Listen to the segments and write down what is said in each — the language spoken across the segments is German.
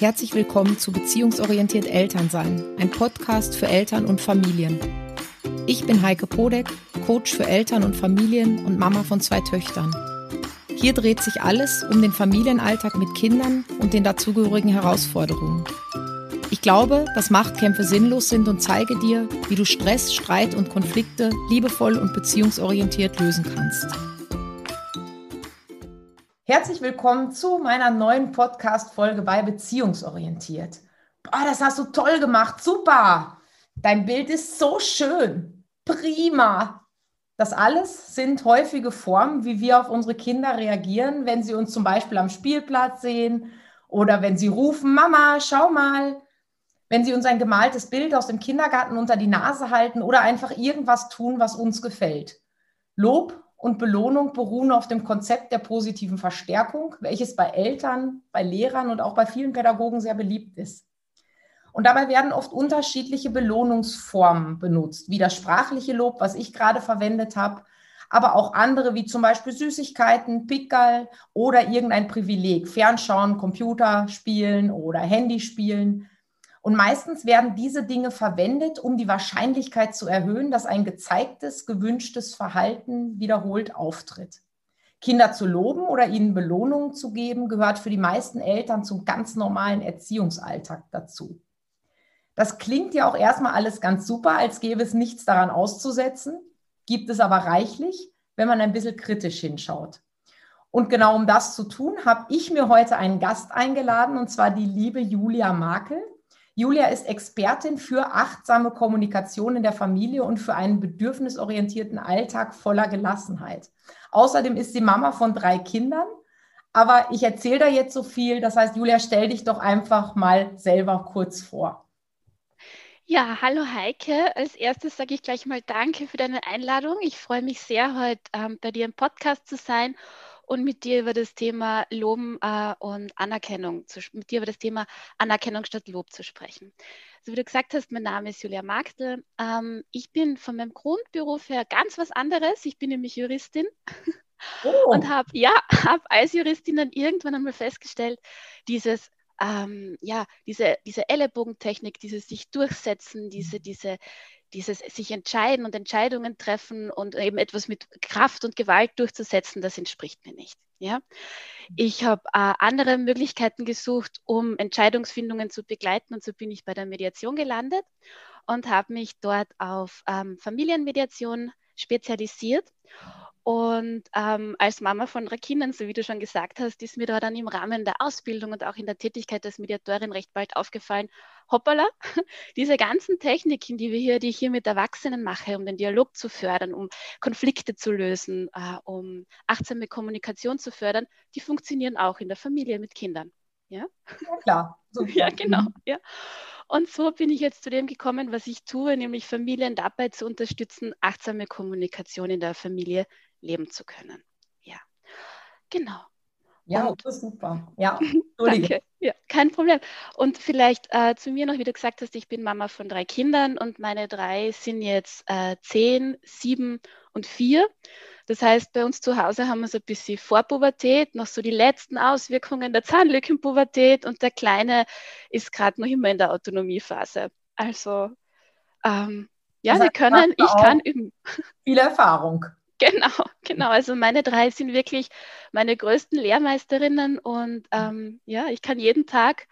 Herzlich willkommen zu Beziehungsorientiert Elternsein, ein Podcast für Eltern und Familien. Ich bin Heike Podek, Coach für Eltern und Familien und Mama von zwei Töchtern. Hier dreht sich alles um den Familienalltag mit Kindern und den dazugehörigen Herausforderungen. Ich glaube, dass Machtkämpfe sinnlos sind und zeige dir, wie du Stress, Streit und Konflikte liebevoll und beziehungsorientiert lösen kannst. Herzlich willkommen zu meiner neuen Podcast-Folge bei Beziehungsorientiert. Boah, das hast du toll gemacht. Super. Dein Bild ist so schön. Prima. Das alles sind häufige Formen, wie wir auf unsere Kinder reagieren, wenn sie uns zum Beispiel am Spielplatz sehen oder wenn sie rufen, Mama, schau mal, wenn sie uns ein gemaltes Bild aus dem Kindergarten unter die Nase halten oder einfach irgendwas tun, was uns gefällt. Lob und Belohnung beruhen auf dem Konzept der positiven Verstärkung, welches bei Eltern, bei Lehrern und auch bei vielen Pädagogen sehr beliebt ist. Und dabei werden oft unterschiedliche Belohnungsformen benutzt, wie das sprachliche Lob, was ich gerade verwendet habe, aber auch andere wie zum Beispiel Süßigkeiten, Pickerl oder irgendein Privileg, Fernschauen, Computerspielen oder Handyspielen. Und meistens werden diese Dinge verwendet, um die Wahrscheinlichkeit zu erhöhen, dass ein gezeigtes, gewünschtes Verhalten wiederholt auftritt. Kinder zu loben oder ihnen Belohnungen zu geben, gehört für die meisten Eltern zum ganz normalen Erziehungsalltag dazu. Das klingt ja auch erstmal alles ganz super, als gäbe es nichts daran auszusetzen, gibt es aber reichlich, wenn man ein bisschen kritisch hinschaut. Und genau um das zu tun, habe ich mir heute einen Gast eingeladen, und zwar die liebe Julia Makel. Julia ist Expertin für achtsame Kommunikation in der Familie und für einen bedürfnisorientierten Alltag voller Gelassenheit. Außerdem ist sie Mama von drei Kindern. Aber ich erzähle da jetzt so viel. Das heißt, Julia, stell dich doch einfach mal selber kurz vor. Ja, hallo Heike. Als erstes sage ich gleich mal Danke für deine Einladung. Ich freue mich sehr, heute ähm, bei dir im Podcast zu sein und mit dir über das Thema Loben äh, und Anerkennung, zu, mit dir über das Thema Anerkennung statt Lob zu sprechen. So wie du gesagt hast, mein Name ist Julia Magdel. Ähm, ich bin von meinem Grundberuf her ganz was anderes. Ich bin nämlich Juristin. Oh. Und habe ja, habe als Juristin dann irgendwann einmal festgestellt, dieses ähm, ja, diese, diese Ellenbogentechnik, dieses sich durchsetzen, diese, diese, dieses sich entscheiden und Entscheidungen treffen und eben etwas mit Kraft und Gewalt durchzusetzen, das entspricht mir nicht. Ja? Ich habe äh, andere Möglichkeiten gesucht, um Entscheidungsfindungen zu begleiten und so bin ich bei der Mediation gelandet und habe mich dort auf ähm, Familienmediation spezialisiert und ähm, als Mama von drei Kindern, so wie du schon gesagt hast, ist mir da dann im Rahmen der Ausbildung und auch in der Tätigkeit als Mediatorin recht bald aufgefallen, hoppala, diese ganzen Techniken, die wir hier, die ich hier mit Erwachsenen mache, um den Dialog zu fördern, um Konflikte zu lösen, äh, um achtsame Kommunikation zu fördern, die funktionieren auch in der Familie mit Kindern. Ja, ja klar. Super. Ja, genau. Ja. Und so bin ich jetzt zu dem gekommen, was ich tue, nämlich Familien dabei zu unterstützen, achtsame Kommunikation in der Familie leben zu können. Ja, genau. Ja, und, super. Ja, danke. Ja, kein Problem. Und vielleicht äh, zu mir noch, wie du gesagt hast, ich bin Mama von drei Kindern und meine drei sind jetzt äh, zehn, sieben und vier. Das heißt, bei uns zu Hause haben wir so ein bisschen Vorpubertät, noch so die letzten Auswirkungen der Zahnlückenpubertät und der Kleine ist gerade noch immer in der Autonomiephase. Also, ähm, ja, heißt, wir können, ich kann üben. Viel Erfahrung. Genau, genau. Also meine drei sind wirklich meine größten Lehrmeisterinnen und ähm, ja, ich kann jeden Tag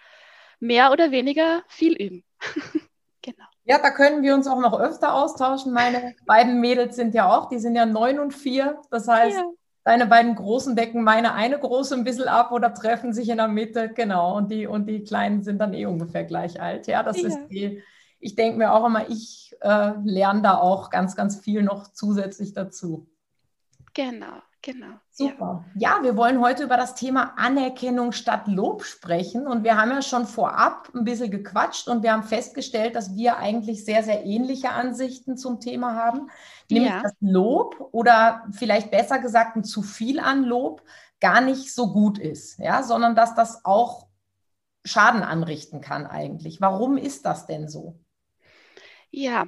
mehr oder weniger viel üben. genau. Ja, da können wir uns auch noch öfter austauschen. Meine beiden Mädels sind ja auch, die sind ja neun und vier. Das heißt, ja. deine beiden Großen decken meine eine große ein bisschen ab oder treffen sich in der Mitte. Genau. Und die, und die Kleinen sind dann eh ungefähr gleich alt. Ja, das ja. ist die. Ich denke mir auch immer, ich äh, lerne da auch ganz, ganz viel noch zusätzlich dazu. Genau, genau. Super. Ja. ja. wir wollen heute über das Thema Anerkennung statt Lob sprechen. Und wir haben ja schon vorab ein bisschen gequatscht und wir haben festgestellt, dass wir eigentlich sehr, sehr ähnliche Ansichten zum Thema haben. Nämlich, ja. dass Lob oder vielleicht besser gesagt ein zu viel an Lob gar nicht so gut ist, ja, sondern dass das auch Schaden anrichten kann eigentlich. Warum ist das denn so? Ja,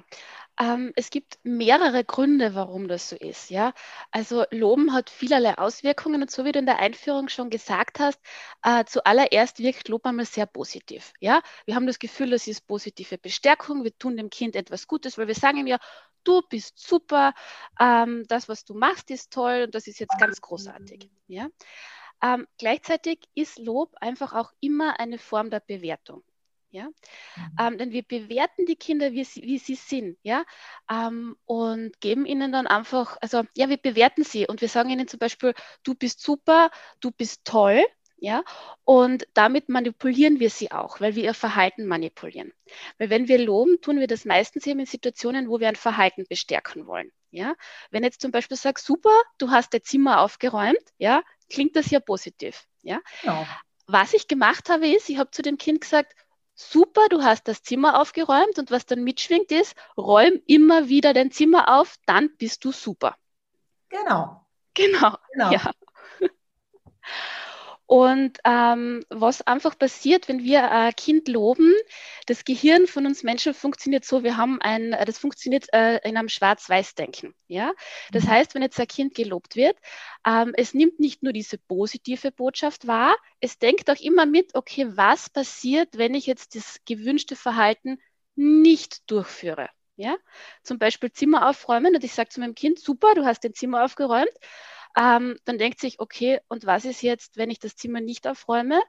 Ähm, es gibt mehrere Gründe, warum das so ist. Ja? Also Loben hat vielerlei Auswirkungen und so wie du in der Einführung schon gesagt hast, äh, zuallererst wirkt Lob einmal sehr positiv. Ja? Wir haben das Gefühl, das ist positive Bestärkung, wir tun dem Kind etwas Gutes, weil wir sagen ihm ja, du bist super, ähm, das, was du machst, ist toll und das ist jetzt ganz großartig. Ja? Ähm, gleichzeitig ist Lob einfach auch immer eine Form der Bewertung. Ja? Mhm. Ähm, denn wir bewerten die Kinder, wie sie, wie sie sind, ja, ähm, und geben ihnen dann einfach, also ja, wir bewerten sie und wir sagen ihnen zum Beispiel, du bist super, du bist toll, ja, und damit manipulieren wir sie auch, weil wir ihr Verhalten manipulieren. Weil wenn wir loben, tun wir das meistens eben in Situationen, wo wir ein Verhalten bestärken wollen. Ja, wenn jetzt zum Beispiel sagst, super, du hast dein Zimmer aufgeräumt, ja, klingt das ja positiv. Ja. ja. Was ich gemacht habe, ist, ich habe zu dem Kind gesagt, super, du hast das Zimmer aufgeräumt und was dann mitschwingt ist, räum immer wieder dein Zimmer auf, dann bist du super. Genau. Genau. genau. Ja. Und ähm, was einfach passiert, wenn wir ein Kind loben, das Gehirn von uns Menschen funktioniert so, wir haben ein, das funktioniert äh, in einem Schwarz-Weiß-Denken. Ja? Das mhm. heißt, wenn jetzt ein Kind gelobt wird, ähm, es nimmt nicht nur diese positive Botschaft wahr, es denkt auch immer mit, okay, was passiert, wenn ich jetzt das gewünschte Verhalten nicht durchführe? Ja? Zum Beispiel Zimmer aufräumen und ich sage zu meinem Kind, super, du hast dein Zimmer aufgeräumt ähm, dann denkt sich, okay, und was ist jetzt, wenn ich das Zimmer nicht aufräume?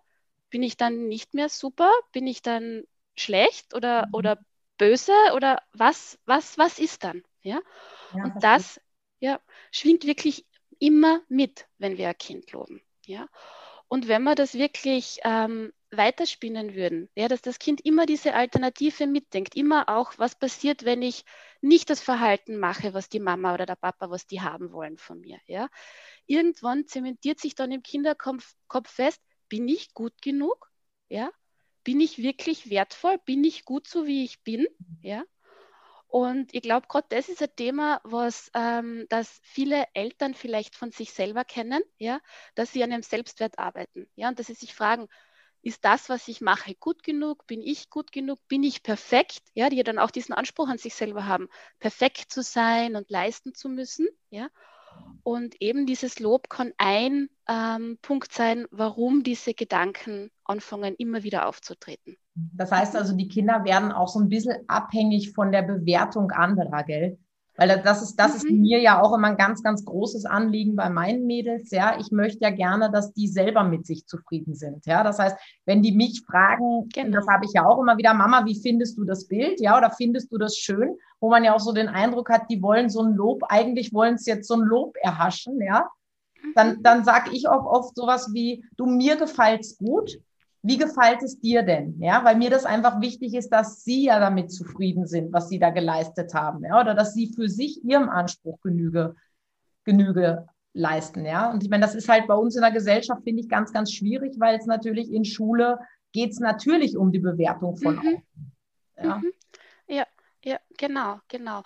Bin ich dann nicht mehr super? Bin ich dann schlecht oder, mhm. oder böse oder was, was, was ist dann? Ja? ja und das ja, schwingt wirklich immer mit, wenn wir ein Kind loben. Ja? Und wenn wir das wirklich ähm, weiterspinnen würden, ja, dass das Kind immer diese Alternative mitdenkt, immer auch, was passiert, wenn ich nicht das Verhalten mache, was die Mama oder der Papa, was die haben wollen von mir. Ja. Irgendwann zementiert sich dann im Kinderkopf Kopf fest, bin ich gut genug? Ja. Bin ich wirklich wertvoll? Bin ich gut so, wie ich bin? Ja. Und ich glaube, gerade das ist ein Thema, was ähm, das viele Eltern vielleicht von sich selber kennen, ja, dass sie an ihrem Selbstwert arbeiten, ja, und dass sie sich fragen, ist das, was ich mache, gut genug? Bin ich gut genug? Bin ich perfekt? Ja, die ja dann auch diesen Anspruch an sich selber haben, perfekt zu sein und leisten zu müssen. Ja, und eben dieses Lob kann ein ähm, Punkt sein, warum diese Gedanken anfangen, immer wieder aufzutreten. Das heißt also, die Kinder werden auch so ein bisschen abhängig von der Bewertung anderer, gell? Weil das ist, das mhm. ist mir ja auch immer ein ganz, ganz großes Anliegen bei meinen Mädels. Ja, ich möchte ja gerne, dass die selber mit sich zufrieden sind. Ja, das heißt, wenn die mich fragen, genau. das habe ich ja auch immer wieder, Mama, wie findest du das Bild? Ja, oder findest du das schön? Wo man ja auch so den Eindruck hat, die wollen so ein Lob, eigentlich wollen es jetzt so ein Lob erhaschen. Ja, dann, mhm. dann sage ich auch oft sowas wie, du, mir gefällt's gut wie gefällt es dir denn? Ja, weil mir das einfach wichtig ist, dass Sie ja damit zufrieden sind, was Sie da geleistet haben, ja, oder dass Sie für sich Ihrem Anspruch Genüge, Genüge leisten, ja. Und ich meine, das ist halt bei uns in der Gesellschaft, finde ich, ganz, ganz schwierig, weil es natürlich in Schule geht es natürlich um die Bewertung von mhm. Ja. Mhm. ja, ja, genau, genau.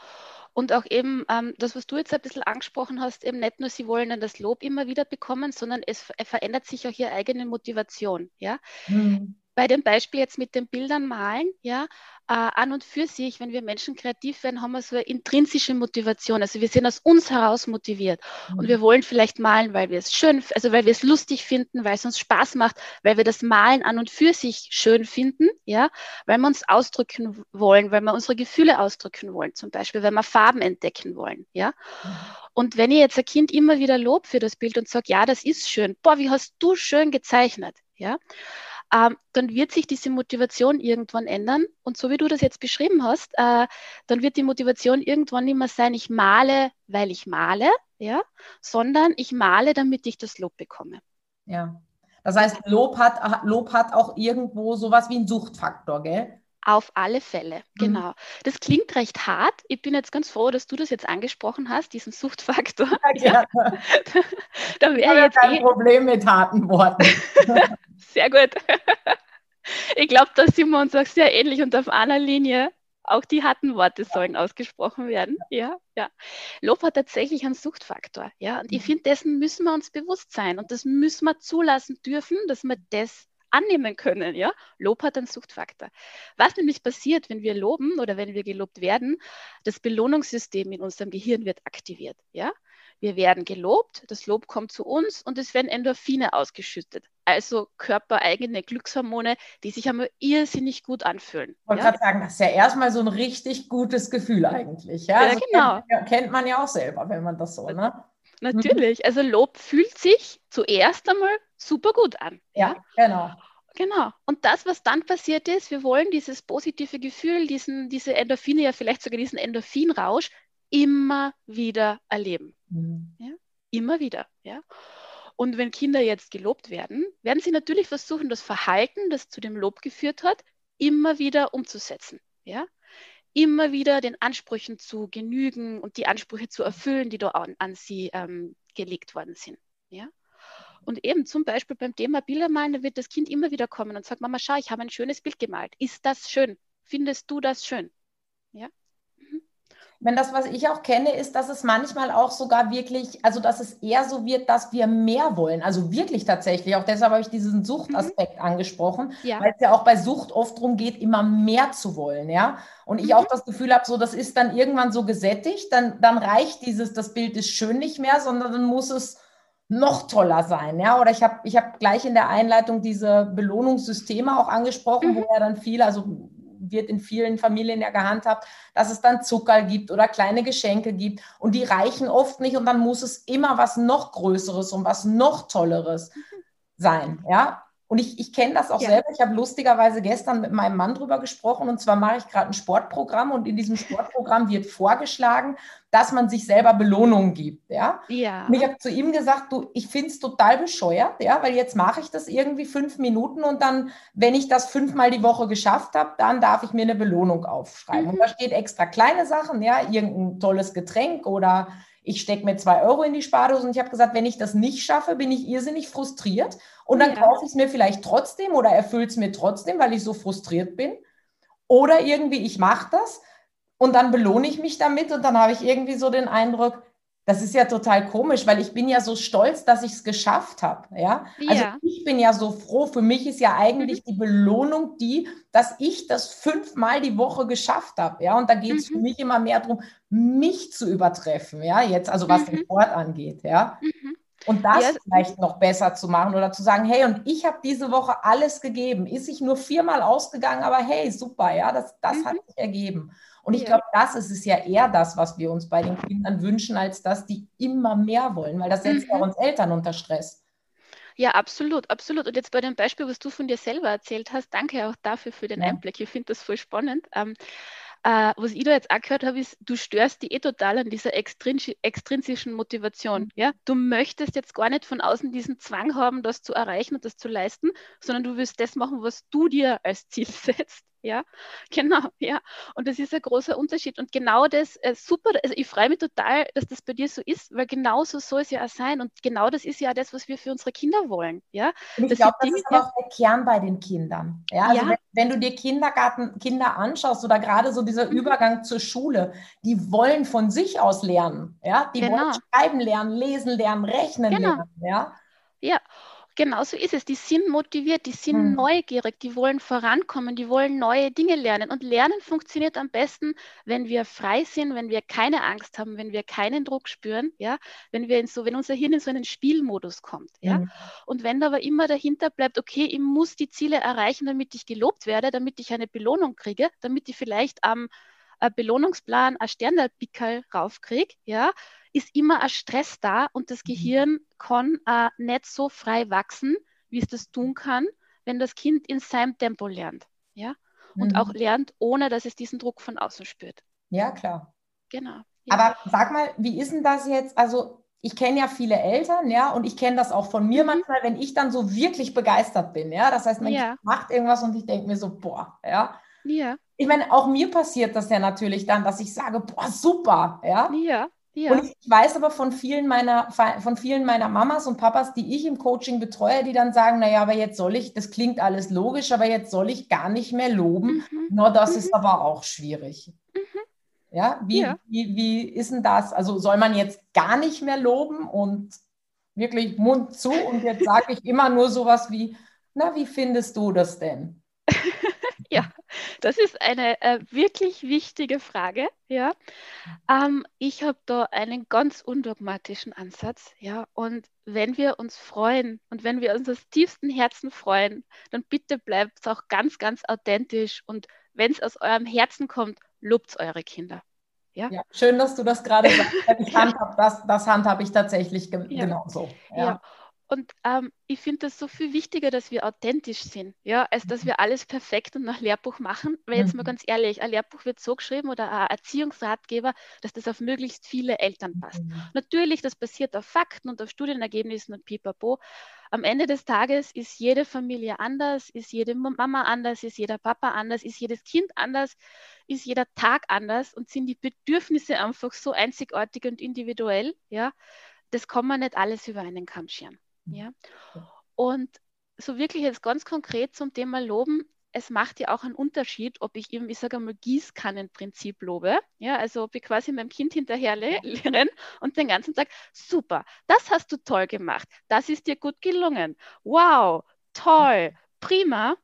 Und auch eben ähm, das, was du jetzt ein bisschen angesprochen hast, eben nicht nur, sie wollen dann das Lob immer wieder bekommen, sondern es verändert sich auch ihre eigene Motivation. Ja? Mhm bei dem Beispiel jetzt mit den Bildern malen, ja, äh, an und für sich, wenn wir Menschen kreativ werden, haben wir so eine intrinsische Motivation. Also wir sind aus uns heraus motiviert mhm. und wir wollen vielleicht malen, weil wir es schön, also weil wir es lustig finden, weil es uns Spaß macht, weil wir das Malen an und für sich schön finden, ja, weil wir uns ausdrücken wollen, weil wir unsere Gefühle ausdrücken wollen, zum Beispiel, weil wir Farben entdecken wollen, ja. Mhm. Und wenn ihr jetzt ein Kind immer wieder lobt für das Bild und sagt, ja, das ist schön, boah, wie hast du schön gezeichnet, ja, ähm, dann wird sich diese Motivation irgendwann ändern. Und so wie du das jetzt beschrieben hast, äh, dann wird die Motivation irgendwann nicht mehr sein, ich male, weil ich male, ja, sondern ich male, damit ich das Lob bekomme. Ja. Das heißt, Lob hat, Lob hat auch irgendwo sowas wie einen Suchtfaktor, gell? Auf alle Fälle, mhm. genau. Das klingt recht hart. Ich bin jetzt ganz froh, dass du das jetzt angesprochen hast, diesen Suchtfaktor. Ja, ja. da wäre jetzt kein eh... Problem mit harten Worten. Sehr gut. Ich glaube, da sind wir uns auch sehr ähnlich und auf einer Linie. Auch die harten Worte sollen ausgesprochen werden. Ja, ja. Lob hat tatsächlich einen Suchtfaktor. Ja, und ich mhm. finde, dessen müssen wir uns bewusst sein und das müssen wir zulassen dürfen, dass wir das annehmen können. Ja? Lob hat einen Suchtfaktor. Was nämlich passiert, wenn wir loben oder wenn wir gelobt werden, das Belohnungssystem in unserem Gehirn wird aktiviert. Ja? Wir werden gelobt, das Lob kommt zu uns und es werden Endorphine ausgeschüttet. Also körpereigene Glückshormone, die sich einmal irrsinnig gut anfühlen. Ich wollte ja? gerade sagen, das ist ja erstmal so ein richtig gutes Gefühl eigentlich. Ja, ja also genau. Kennt, kennt, man ja auch selber, wenn man das so, ne? Natürlich. Also Lob fühlt sich zuerst einmal super gut an. Ja, ja? genau. Genau. Und das, was dann passiert ist, wir wollen dieses positive Gefühl, diesen, diese Endorphine, ja vielleicht sogar diesen Endorphinrausch, immer wieder erleben. Mhm. Ja? Immer wieder. Ja? Und wenn Kinder jetzt gelobt werden, werden sie natürlich versuchen, das Verhalten, das zu dem Lob geführt hat, immer wieder umzusetzen. Ja? Immer wieder den Ansprüchen zu genügen und die Ansprüche zu erfüllen, die da an, an sie ähm, gelegt worden sind. Ja? Und eben zum Beispiel beim Thema Bildermalen, da wird das Kind immer wieder kommen und sagt, Mama, schau, ich habe ein schönes Bild gemalt. Ist das schön? Findest du das schön? Wenn das, was ich auch kenne, ist, dass es manchmal auch sogar wirklich, also dass es eher so wird, dass wir mehr wollen. Also wirklich tatsächlich. Auch deshalb habe ich diesen Suchtaspekt mhm. angesprochen, ja. weil es ja auch bei Sucht oft darum geht, immer mehr zu wollen, ja. Und ich mhm. auch das Gefühl habe, so das ist dann irgendwann so gesättigt, dann, dann reicht dieses, das Bild ist schön nicht mehr, sondern dann muss es noch toller sein, ja. Oder ich habe ich hab gleich in der Einleitung diese Belohnungssysteme auch angesprochen, mhm. wo ja dann viel, also wird in vielen Familien ja gehandhabt, dass es dann Zucker gibt oder kleine Geschenke gibt und die reichen oft nicht und dann muss es immer was noch Größeres und was noch Tolleres sein, ja. Und ich, ich kenne das auch ja. selber. Ich habe lustigerweise gestern mit meinem Mann drüber gesprochen. Und zwar mache ich gerade ein Sportprogramm und in diesem Sportprogramm wird vorgeschlagen, dass man sich selber Belohnungen gibt. Ja. ja. Und ich habe zu ihm gesagt, du, ich finde es total bescheuert, ja, weil jetzt mache ich das irgendwie fünf Minuten und dann, wenn ich das fünfmal die Woche geschafft habe, dann darf ich mir eine Belohnung aufschreiben. Mhm. Und da steht extra kleine Sachen, ja, irgendein tolles Getränk oder ich stecke mir zwei Euro in die Spardose und ich habe gesagt, wenn ich das nicht schaffe, bin ich irrsinnig frustriert und dann ja. kaufe ich es mir vielleicht trotzdem oder erfüllt es mir trotzdem, weil ich so frustriert bin. Oder irgendwie, ich mache das und dann belohne ich mich damit und dann habe ich irgendwie so den Eindruck, das ist ja total komisch, weil ich bin ja so stolz, dass ich es geschafft habe. Ja? Also ja. ich bin ja so froh. Für mich ist ja eigentlich mhm. die Belohnung die, dass ich das fünfmal die Woche geschafft habe. Ja? Und da geht es mhm. für mich immer mehr darum, mich zu übertreffen. Ja, jetzt, also was mhm. den Sport angeht. Ja. Mhm. Und das ja. vielleicht noch besser zu machen oder zu sagen, hey, und ich habe diese Woche alles gegeben. Ist ich nur viermal ausgegangen, aber hey, super, ja, das, das hat mhm. sich ergeben. Und ich ja. glaube, das ist es ja eher das, was wir uns bei den Kindern wünschen, als dass die immer mehr wollen, weil das setzt mhm. ja uns Eltern unter Stress. Ja, absolut, absolut. Und jetzt bei dem Beispiel, was du von dir selber erzählt hast, danke auch dafür für den ja. Einblick. Ich finde das voll spannend. Ähm, äh, was ich da jetzt auch gehört habe, ist, du störst die eh total an dieser extrinsischen Motivation. Mhm. Ja? Du möchtest jetzt gar nicht von außen diesen Zwang haben, das zu erreichen und das zu leisten, sondern du willst das machen, was du dir als Ziel setzt. Ja, genau, ja. Und das ist ein großer Unterschied. Und genau das, äh, super, also ich freue mich total, dass das bei dir so ist, weil genau so soll es ja auch sein. Und genau das ist ja das, was wir für unsere Kinder wollen. Ja? Und ich glaube, das ist auch der Kern bei den Kindern. Ja, also ja. Wenn, wenn, du dir Kindergarten, Kinder anschaust oder gerade so dieser mhm. Übergang zur Schule, die wollen von sich aus lernen. Ja, die genau. wollen schreiben lernen, lesen lernen, rechnen genau. lernen. Ja. Ja, Genauso ist es. Die sind motiviert, die sind hm. neugierig, die wollen vorankommen, die wollen neue Dinge lernen. Und Lernen funktioniert am besten, wenn wir frei sind, wenn wir keine Angst haben, wenn wir keinen Druck spüren, ja, wenn wir in so, wenn unser Hirn in so einen Spielmodus kommt, ja. Hm. Und wenn aber immer dahinter bleibt, okay, ich muss die Ziele erreichen, damit ich gelobt werde, damit ich eine Belohnung kriege, damit ich vielleicht am äh, Belohnungsplan ein Sternalpickel raufkriege, ja, ist immer ein Stress da und das mhm. Gehirn kann äh, nicht so frei wachsen, wie es das tun kann, wenn das Kind in seinem Tempo lernt. Ja? Und mhm. auch lernt, ohne dass es diesen Druck von außen spürt. Ja, klar. Genau. Ja. Aber sag mal, wie ist denn das jetzt? Also, ich kenne ja viele Eltern, ja, und ich kenne das auch von mir mhm. manchmal, wenn ich dann so wirklich begeistert bin, ja. Das heißt, man ja. macht irgendwas und ich denke mir so, boah, ja. Ja. Ich meine, auch mir passiert das ja natürlich dann, dass ich sage, boah, super, ja. Ja. Ja. Und ich weiß aber von vielen meiner, von vielen meiner Mamas und Papas, die ich im Coaching betreue, die dann sagen, naja, aber jetzt soll ich, das klingt alles logisch, aber jetzt soll ich gar nicht mehr loben. Mhm. Nur das mhm. ist aber auch schwierig. Mhm. Ja, wie, ja. Wie, wie ist denn das? Also soll man jetzt gar nicht mehr loben und wirklich Mund zu und jetzt sage ich immer nur sowas wie, Na, wie findest du das denn? ja, das ist eine äh, wirklich wichtige Frage. Ja, ähm, ich habe da einen ganz undogmatischen Ansatz. Ja, und wenn wir uns freuen und wenn wir uns aus tiefstem Herzen freuen, dann bitte bleibt es auch ganz, ganz authentisch. Und wenn es aus eurem Herzen kommt, lobt eure Kinder. Ja? ja? schön, dass du das gerade sagst. Ich handhab, das, das handhabe ich tatsächlich ge ja. genauso. Ja. ja. Und ähm, ich finde das so viel wichtiger, dass wir authentisch sind, ja, als dass mhm. wir alles perfekt und nach Lehrbuch machen. Weil jetzt mal mhm. ganz ehrlich, ein Lehrbuch wird so geschrieben oder ein Erziehungsratgeber, dass das auf möglichst viele Eltern passt. Mhm. Natürlich, das basiert auf Fakten und auf Studienergebnissen und pipapo. Am Ende des Tages ist jede Familie anders, ist jede Mama anders, ist jeder Papa anders, ist jedes Kind anders, ist jeder Tag anders und sind die Bedürfnisse einfach so einzigartig und individuell, ja. Das kann man nicht alles über einen Kamm scheren. Ja? Und so wirklich jetzt ganz konkret zum Thema Loben, es macht ja auch einen Unterschied, ob ich eben, ich sage mal, Gießkannenprinzip lobe, ja, also ob ich quasi meinem Kind hinterher lehre und den ganzen Tag, super, das hast du toll gemacht, das ist dir gut gelungen, wow, toll, prima,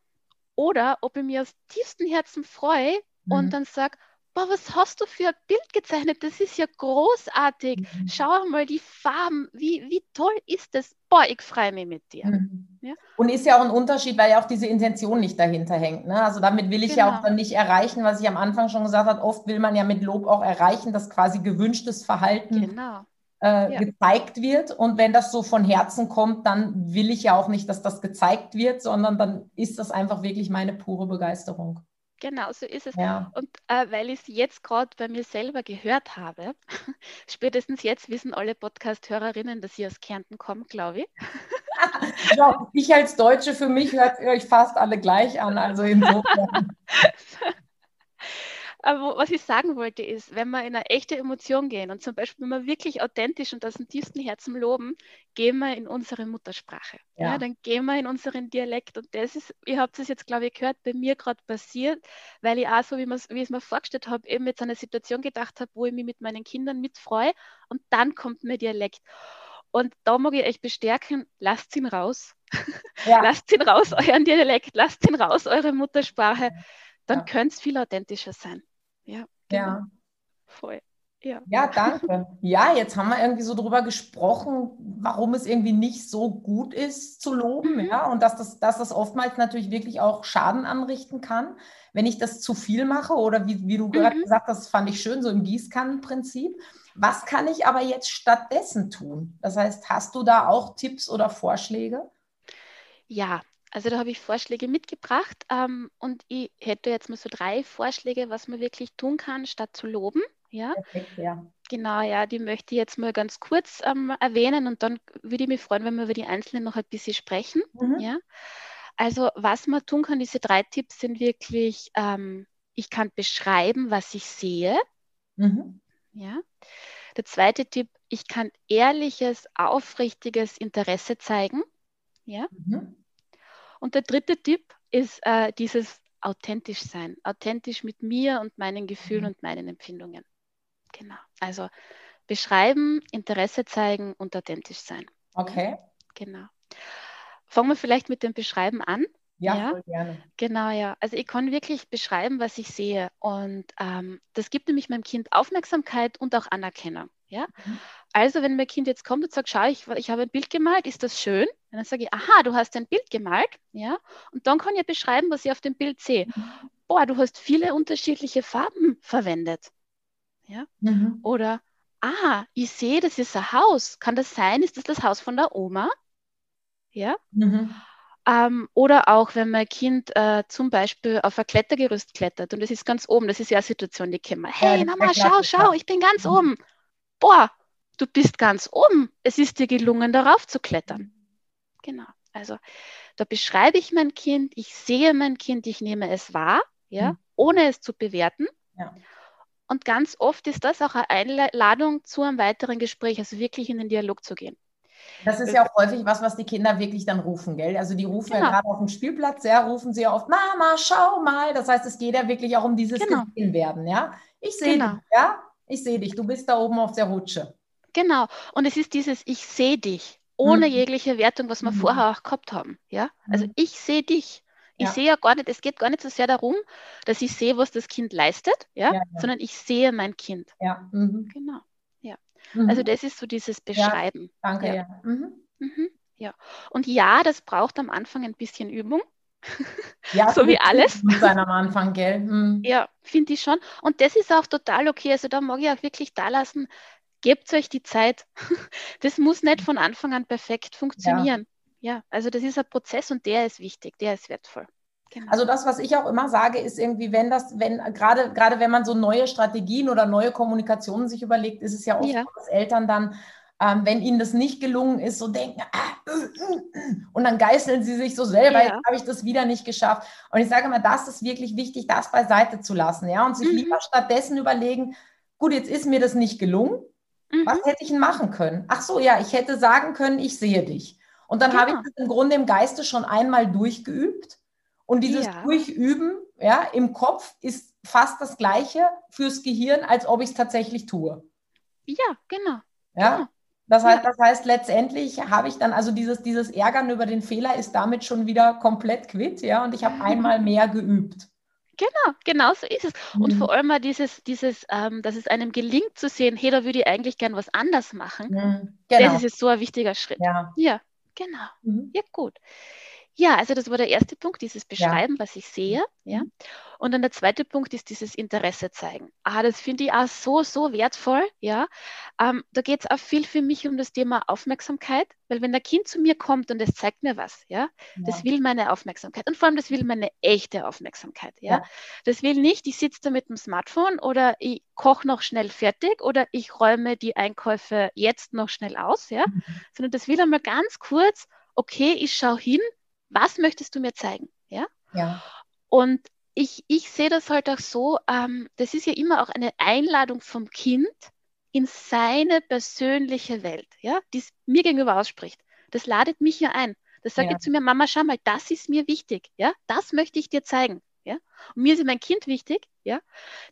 oder ob ich mir aus tiefstem Herzen freue mhm. und dann sage, boah, was hast du für ein Bild gezeichnet? Das ist ja großartig. Mhm. Schau mal die Farben, wie, wie toll ist das? Boah, ich freue mich mit dir. Mhm. Ja? Und ist ja auch ein Unterschied, weil ja auch diese Intention nicht dahinter hängt. Ne? Also damit will ich genau. ja auch dann nicht erreichen, was ich am Anfang schon gesagt habe. Oft will man ja mit Lob auch erreichen, dass quasi gewünschtes Verhalten genau. äh, ja. gezeigt wird. Und wenn das so von Herzen kommt, dann will ich ja auch nicht, dass das gezeigt wird, sondern dann ist das einfach wirklich meine pure Begeisterung. Genau, so ist es. Ja. Und äh, weil ich es jetzt gerade bei mir selber gehört habe, spätestens jetzt wissen alle Podcast-Hörerinnen, dass ich aus Kärnten komme, glaube ich. ja, ich als Deutsche, für mich hört ihr euch fast alle gleich an, also insofern. Aber was ich sagen wollte ist, wenn wir in eine echte Emotion gehen und zum Beispiel, wenn wir wirklich authentisch und aus dem tiefsten Herzen loben, gehen wir in unsere Muttersprache. Ja. ja. dann gehen wir in unseren Dialekt. Und das ist, ihr habt es jetzt, glaube ich, gehört, bei mir gerade passiert, weil ich auch so, wie, wie ich es mir vorgestellt habe, eben jetzt an eine Situation gedacht habe, wo ich mich mit meinen Kindern mitfreue und dann kommt mir Dialekt. Und da mag ich euch bestärken, lasst ihn raus. Ja. lasst ihn raus, euren Dialekt, lasst ihn raus, eure Muttersprache. Dann ja. könnte es viel authentischer sein. Ja, genau. ja. Voll. Ja. ja, danke. Ja, jetzt haben wir irgendwie so drüber gesprochen, warum es irgendwie nicht so gut ist zu loben, mhm. ja, und dass das, dass das oftmals natürlich wirklich auch Schaden anrichten kann, wenn ich das zu viel mache oder wie, wie du mhm. gerade gesagt hast, das fand ich schön, so im Gießkannenprinzip. Was kann ich aber jetzt stattdessen tun? Das heißt, hast du da auch Tipps oder Vorschläge? Ja, also da habe ich Vorschläge mitgebracht ähm, und ich hätte jetzt mal so drei Vorschläge, was man wirklich tun kann, statt zu loben. Ja? Perfekt, ja. Genau, ja, die möchte ich jetzt mal ganz kurz ähm, erwähnen und dann würde ich mich freuen, wenn wir über die einzelnen noch ein bisschen sprechen. Mhm. Ja? Also was man tun kann, diese drei Tipps sind wirklich, ähm, ich kann beschreiben, was ich sehe. Mhm. Ja. Der zweite Tipp, ich kann ehrliches, aufrichtiges Interesse zeigen. Ja. Mhm. Und der dritte Tipp ist äh, dieses authentisch sein, authentisch mit mir und meinen Gefühlen mhm. und meinen Empfindungen. Genau. Also beschreiben, Interesse zeigen und authentisch sein. Okay. Genau. Fangen wir vielleicht mit dem Beschreiben an. Ja, ja, gerne. Genau, ja. Also ich kann wirklich beschreiben, was ich sehe. Und ähm, das gibt nämlich meinem Kind Aufmerksamkeit und auch Anerkennung. Ja? Mhm. Also wenn mein Kind jetzt kommt und sagt, schau, ich, ich habe ein Bild gemalt, ist das schön? Und dann sage ich, aha, du hast ein Bild gemalt, ja, und dann kann ich beschreiben, was ich auf dem Bild sehe. Mhm. Boah, du hast viele unterschiedliche Farben verwendet, ja, mhm. oder ah, ich sehe, das ist ein Haus. Kann das sein? Ist das das Haus von der Oma? Ja. Mhm. Ähm, oder auch, wenn mein Kind äh, zum Beispiel auf ein Klettergerüst klettert und es ist ganz oben, das ist ja eine Situation, die kennen wir. Hey, ja, Mama, schau, schau, ich bin ganz mhm. oben. Boah, du bist ganz oben. Es ist dir gelungen, darauf zu klettern. Genau. Also da beschreibe ich mein Kind, ich sehe mein Kind, ich nehme es wahr, ja, mhm. ohne es zu bewerten. Ja. Und ganz oft ist das auch eine Einladung zu einem weiteren Gespräch, also wirklich in den Dialog zu gehen. Das ist ja auch häufig was, was die Kinder wirklich dann rufen, gell? Also die rufen genau. ja gerade auf dem Spielplatz, ja, rufen sie ja oft, Mama, schau mal. Das heißt, es geht ja wirklich auch um dieses genau. Gesehen werden, ja? Ich sehe genau. dich, ja? Ich sehe dich, du bist da oben auf der Rutsche. Genau. Und es ist dieses Ich sehe dich. ohne mhm. jegliche Wertung, was wir mhm. vorher auch gehabt haben. Ja? Also mhm. ich sehe dich. Ich ja. sehe ja gar nicht, es geht gar nicht so sehr darum, dass ich sehe, was das Kind leistet, ja, ja, ja. sondern ich sehe mein Kind. Ja. Mhm. Genau. Ja. Mhm. Also das ist so dieses Beschreiben. danke, ja. Ja. Und ja, das braucht am Anfang ein bisschen Übung. Ja, so wie alles. Sein am Anfang, gell? Hm. Ja, finde ich schon. Und das ist auch total okay. Also da mag ich auch wirklich da lassen, gebt euch die Zeit. Das muss nicht von Anfang an perfekt funktionieren. Ja. ja, also das ist ein Prozess und der ist wichtig, der ist wertvoll. Genau. Also das, was ich auch immer sage, ist irgendwie, wenn das, wenn gerade gerade wenn man so neue Strategien oder neue Kommunikationen sich überlegt, ist es ja oft, ja. dass Eltern dann ähm, wenn ihnen das nicht gelungen ist, so denken, ah, äh, äh, und dann geißeln sie sich so selber, ja. jetzt habe ich das wieder nicht geschafft. Und ich sage mal, das ist wirklich wichtig, das beiseite zu lassen, ja, und sich mhm. lieber stattdessen überlegen, gut, jetzt ist mir das nicht gelungen, mhm. was hätte ich denn machen können? Ach so, ja, ich hätte sagen können, ich sehe dich. Und dann genau. habe ich das im Grunde im Geiste schon einmal durchgeübt. Und dieses ja. Durchüben ja, im Kopf ist fast das Gleiche fürs Gehirn, als ob ich es tatsächlich tue. Ja, genau. Ja. Genau. Das heißt, das heißt, letztendlich habe ich dann, also dieses, dieses Ärgern über den Fehler ist damit schon wieder komplett quitt, ja, und ich habe einmal mehr geübt. Genau, genau so ist es. Und mhm. vor allem mal dieses, dieses ähm, dass es einem gelingt zu sehen, hey, da würde ich eigentlich gern was anders machen. Mhm. Genau. Das ist so ein wichtiger Schritt. Ja, ja genau. Mhm. Ja, gut. Ja, also das war der erste Punkt, dieses Beschreiben, ja. was ich sehe. Ja. Und dann der zweite Punkt ist dieses Interesse zeigen. Ah, das finde ich auch so, so wertvoll. Ja. Ähm, da geht es auch viel für mich um das Thema Aufmerksamkeit, weil wenn ein Kind zu mir kommt und es zeigt mir was, ja, ja, das will meine Aufmerksamkeit und vor allem das will meine echte Aufmerksamkeit. Ja. ja. Das will nicht, ich sitze da mit dem Smartphone oder ich koche noch schnell fertig oder ich räume die Einkäufe jetzt noch schnell aus, ja, mhm. sondern das will einmal ganz kurz, okay, ich schaue hin, was möchtest du mir zeigen? Ja. ja. Und ich, ich sehe das halt auch so, ähm, das ist ja immer auch eine Einladung vom Kind in seine persönliche Welt, ja, die es mir gegenüber ausspricht. Das ladet mich ja ein. Das sagt ja. zu mir, Mama, schau mal, das ist mir wichtig, ja, das möchte ich dir zeigen, ja. Und mir ist mein Kind wichtig, ja.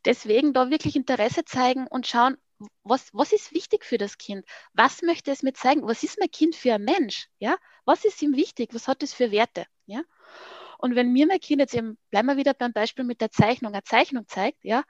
Deswegen da wirklich Interesse zeigen und schauen, was, was ist wichtig für das Kind? Was möchte es mir zeigen? Was ist mein Kind für ein Mensch? Ja? Was ist ihm wichtig? Was hat es für Werte? Ja? Und wenn mir mein Kind jetzt eben, bleiben wir wieder beim Beispiel mit der Zeichnung, eine Zeichnung zeigt, ja,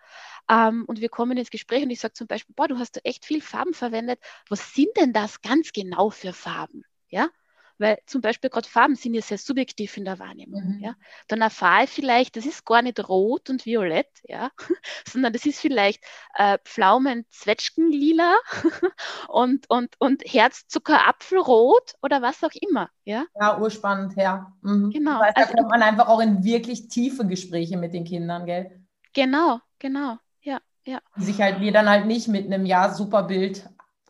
ähm, und wir kommen ins Gespräch und ich sage zum Beispiel, boah, du hast da echt viel Farben verwendet. Was sind denn das ganz genau für Farben? Ja, weil zum Beispiel gerade Farben sind ja sehr subjektiv in der Wahrnehmung. Mhm. Ja? Dann erfahre ich vielleicht, das ist gar nicht rot und violett, ja? sondern das ist vielleicht äh, Pflaumen-Zwetschgen-lila und, und, und Herzzucker-Apfelrot oder was auch immer. Ja, ja urspannend, ja. Mhm. Genau. Das heißt, da also, kommt man einfach auch in wirklich tiefe Gespräche mit den Kindern, gell? Genau, genau. Ja, ja. Die sich halt, wir dann halt nicht mit einem Ja, super Bild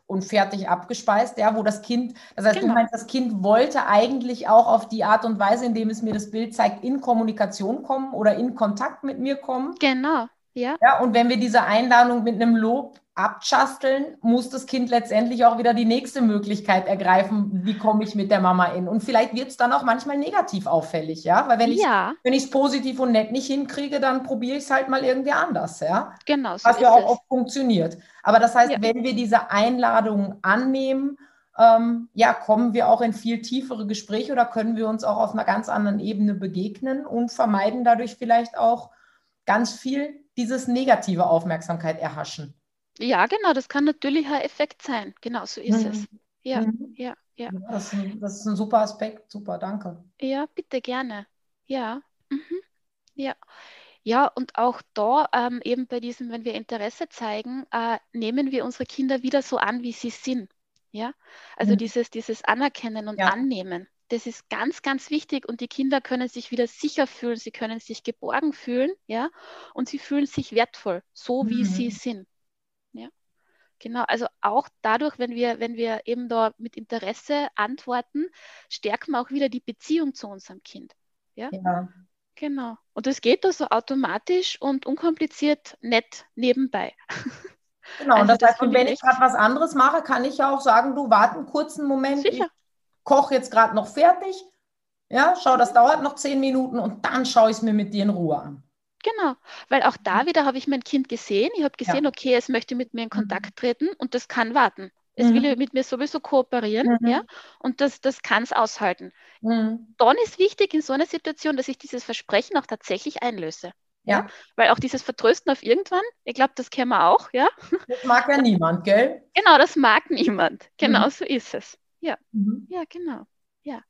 und fertig abgespeist, ja, wo das Kind, das heißt, genau. du meinst, das Kind wollte eigentlich auch auf die Art und Weise, indem es mir das Bild zeigt, in Kommunikation kommen oder in Kontakt mit mir kommen. Genau, ja. Ja, und wenn wir diese Einladung mit einem Lob abchasteln, muss das Kind letztendlich auch wieder die nächste Möglichkeit ergreifen, wie komme ich mit der Mama in. Und vielleicht wird es dann auch manchmal negativ auffällig, ja. Weil wenn ich es positiv und nett nicht hinkriege, dann probiere ich es halt mal irgendwie anders, ja. Genau. So Was ja auch es. oft funktioniert. Aber das heißt, ja. wenn wir diese Einladung annehmen, ähm, ja, kommen wir auch in viel tiefere Gespräche oder können wir uns auch auf einer ganz anderen Ebene begegnen und vermeiden dadurch vielleicht auch ganz viel dieses negative Aufmerksamkeit erhaschen. Ja, genau, das kann natürlich ein Effekt sein. Genau, so ist mhm. es. Ja, mhm. ja, ja. Das ist, ein, das ist, ein, super Aspekt. Super, danke. Ja, bitte gerne. Ja. Mhm. Ja. Ja, und auch da ähm, eben bei diesem, wenn wir Interesse zeigen, äh, nehmen wir unsere Kinder wieder so an, wie sie sind. Ja, also mhm. dieses, dieses Anerkennen und ja. Annehmen, das ist ganz, ganz wichtig und die Kinder können sich wieder sicher fühlen, sie können sich geborgen fühlen, ja, und sie fühlen sich wertvoll, so wie sie mhm. sind. Genau, also auch dadurch, wenn wir, wenn wir eben da mit Interesse antworten, stärken wir auch wieder die Beziehung zu unserem Kind. Ja. ja. Genau. Und das geht da so automatisch und unkompliziert nett nebenbei. Genau, also und das, das heißt, und wenn ich gerade was anderes mache, kann ich ja auch sagen, du warte einen kurzen Moment, Sicher. ich koche jetzt gerade noch fertig. Ja, schau, das dauert noch zehn Minuten und dann schaue ich es mir mit dir in Ruhe an. Genau, weil auch da mhm. wieder habe ich mein Kind gesehen. Ich habe gesehen, ja. okay, es möchte mit mir in Kontakt mhm. treten und das kann warten. Es mhm. will mit mir sowieso kooperieren, mhm. ja, und das, das kann es aushalten. Mhm. Dann ist wichtig in so einer Situation, dass ich dieses Versprechen auch tatsächlich einlöse. Ja. ja. Weil auch dieses Vertrösten auf irgendwann, ich glaube, das kennen wir auch, ja. Das mag ja niemand, gell? Genau, das mag niemand. Genau mhm. so ist es. Ja. Ja, genau. Ja.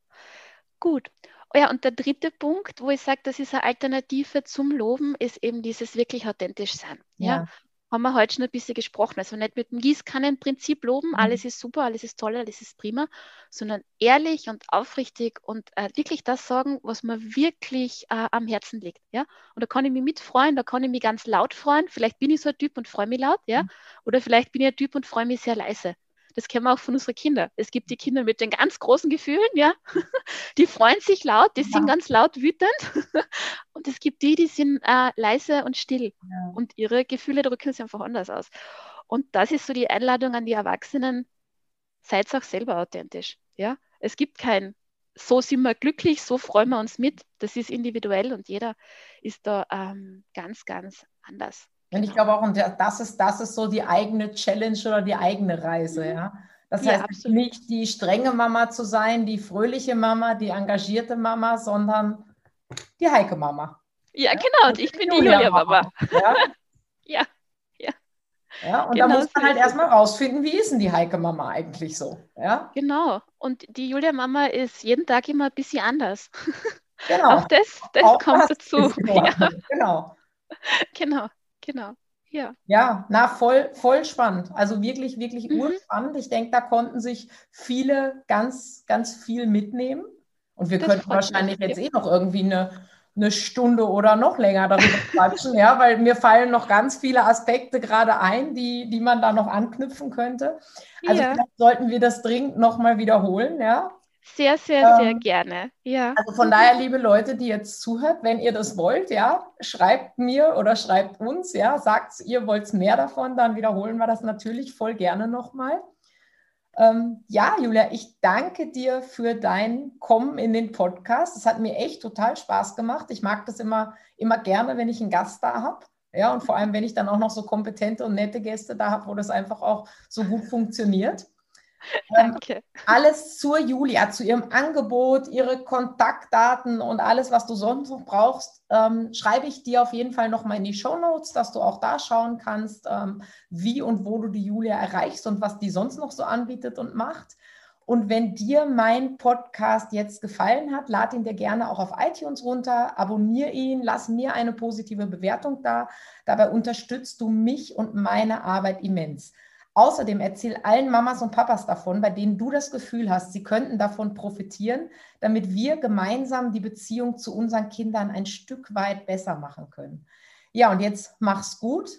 Gut. Oh ja, und der dritte Punkt, wo ich sage, das ist eine Alternative zum Loben, ist eben dieses wirklich authentisch sein. Ja. ja haben wir heute schon ein bisschen gesprochen. Also nicht mit dem Gießkannenprinzip loben, mhm. alles ist super, alles ist toll, alles ist prima, sondern ehrlich und aufrichtig und äh, wirklich das sagen, was mir wirklich äh, am Herzen liegt. Ja? Und da kann ich mich mitfreuen, da kann ich mich ganz laut freuen. Vielleicht bin ich so ein Typ und freue mich laut, ja. Mhm. Oder vielleicht bin ich ein Typ und freue mich sehr leise. Das kennen wir auch von unseren Kindern. Es gibt die Kinder mit den ganz großen Gefühlen, ja. Die freuen sich laut, die ja. sind ganz laut wütend. Und es gibt die, die sind äh, leise und still. Ja. Und ihre Gefühle drücken sich einfach anders aus. Und das ist so die Einladung an die Erwachsenen, seid auch selber authentisch. Ja? Es gibt kein, so sind wir glücklich, so freuen wir uns mit. Das ist individuell und jeder ist da ähm, ganz, ganz anders. Und ich glaube auch, und das ist, das ist so die eigene Challenge oder die eigene Reise, mhm. ja. Das heißt absolut. nicht die strenge Mama zu sein, die fröhliche Mama, die engagierte Mama, sondern die Heike Mama. Ja, genau. Und ich bin die Julia Mama. Ja? ja, ja. Ja, und genau da muss man halt erstmal rausfinden, wie ist denn die Heike Mama eigentlich so? Ja? Genau. Und die Julia Mama ist jeden Tag immer ein bisschen anders. Genau. Auch das, das Auch kommt das dazu. Ja. Genau. Genau. Genau. Ja. Ja, na, voll, voll spannend. Also wirklich, wirklich mhm. urspannend. Ich denke, da konnten sich viele ganz, ganz viel mitnehmen. Und wir das könnten wahrscheinlich mich. jetzt eh noch irgendwie eine, eine Stunde oder noch länger darüber quatschen, ja, weil mir fallen noch ganz viele Aspekte gerade ein, die, die man da noch anknüpfen könnte. Also ja. vielleicht sollten wir das dringend nochmal wiederholen, ja. Sehr, sehr, sehr ähm, gerne. Ja. Also von daher, liebe Leute, die jetzt zuhört, wenn ihr das wollt, ja, schreibt mir oder schreibt uns, ja, sagt ihr wollt mehr davon, dann wiederholen wir das natürlich voll gerne nochmal. Ähm, ja, Julia, ich danke dir für dein Kommen in den Podcast. Es hat mir echt total Spaß gemacht. Ich mag das immer, immer gerne, wenn ich einen Gast da habe. Ja, und vor allem, wenn ich dann auch noch so kompetente und nette Gäste da habe, wo das einfach auch so gut funktioniert. Danke. alles zur Julia, zu ihrem Angebot, ihre Kontaktdaten und alles, was du sonst noch brauchst, ähm, schreibe ich dir auf jeden Fall nochmal in die Show Notes, dass du auch da schauen kannst, ähm, wie und wo du die Julia erreichst und was die sonst noch so anbietet und macht. Und wenn dir mein Podcast jetzt gefallen hat, lad ihn dir gerne auch auf iTunes runter, abonniere ihn, lass mir eine positive Bewertung da. Dabei unterstützt du mich und meine Arbeit immens. Außerdem erzähl allen Mamas und Papas davon, bei denen du das Gefühl hast, sie könnten davon profitieren, damit wir gemeinsam die Beziehung zu unseren Kindern ein Stück weit besser machen können. Ja, und jetzt mach's gut,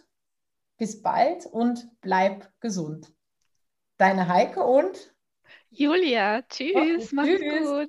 bis bald und bleib gesund. Deine Heike und Julia, tschüss, oh, mach's tschüss. gut.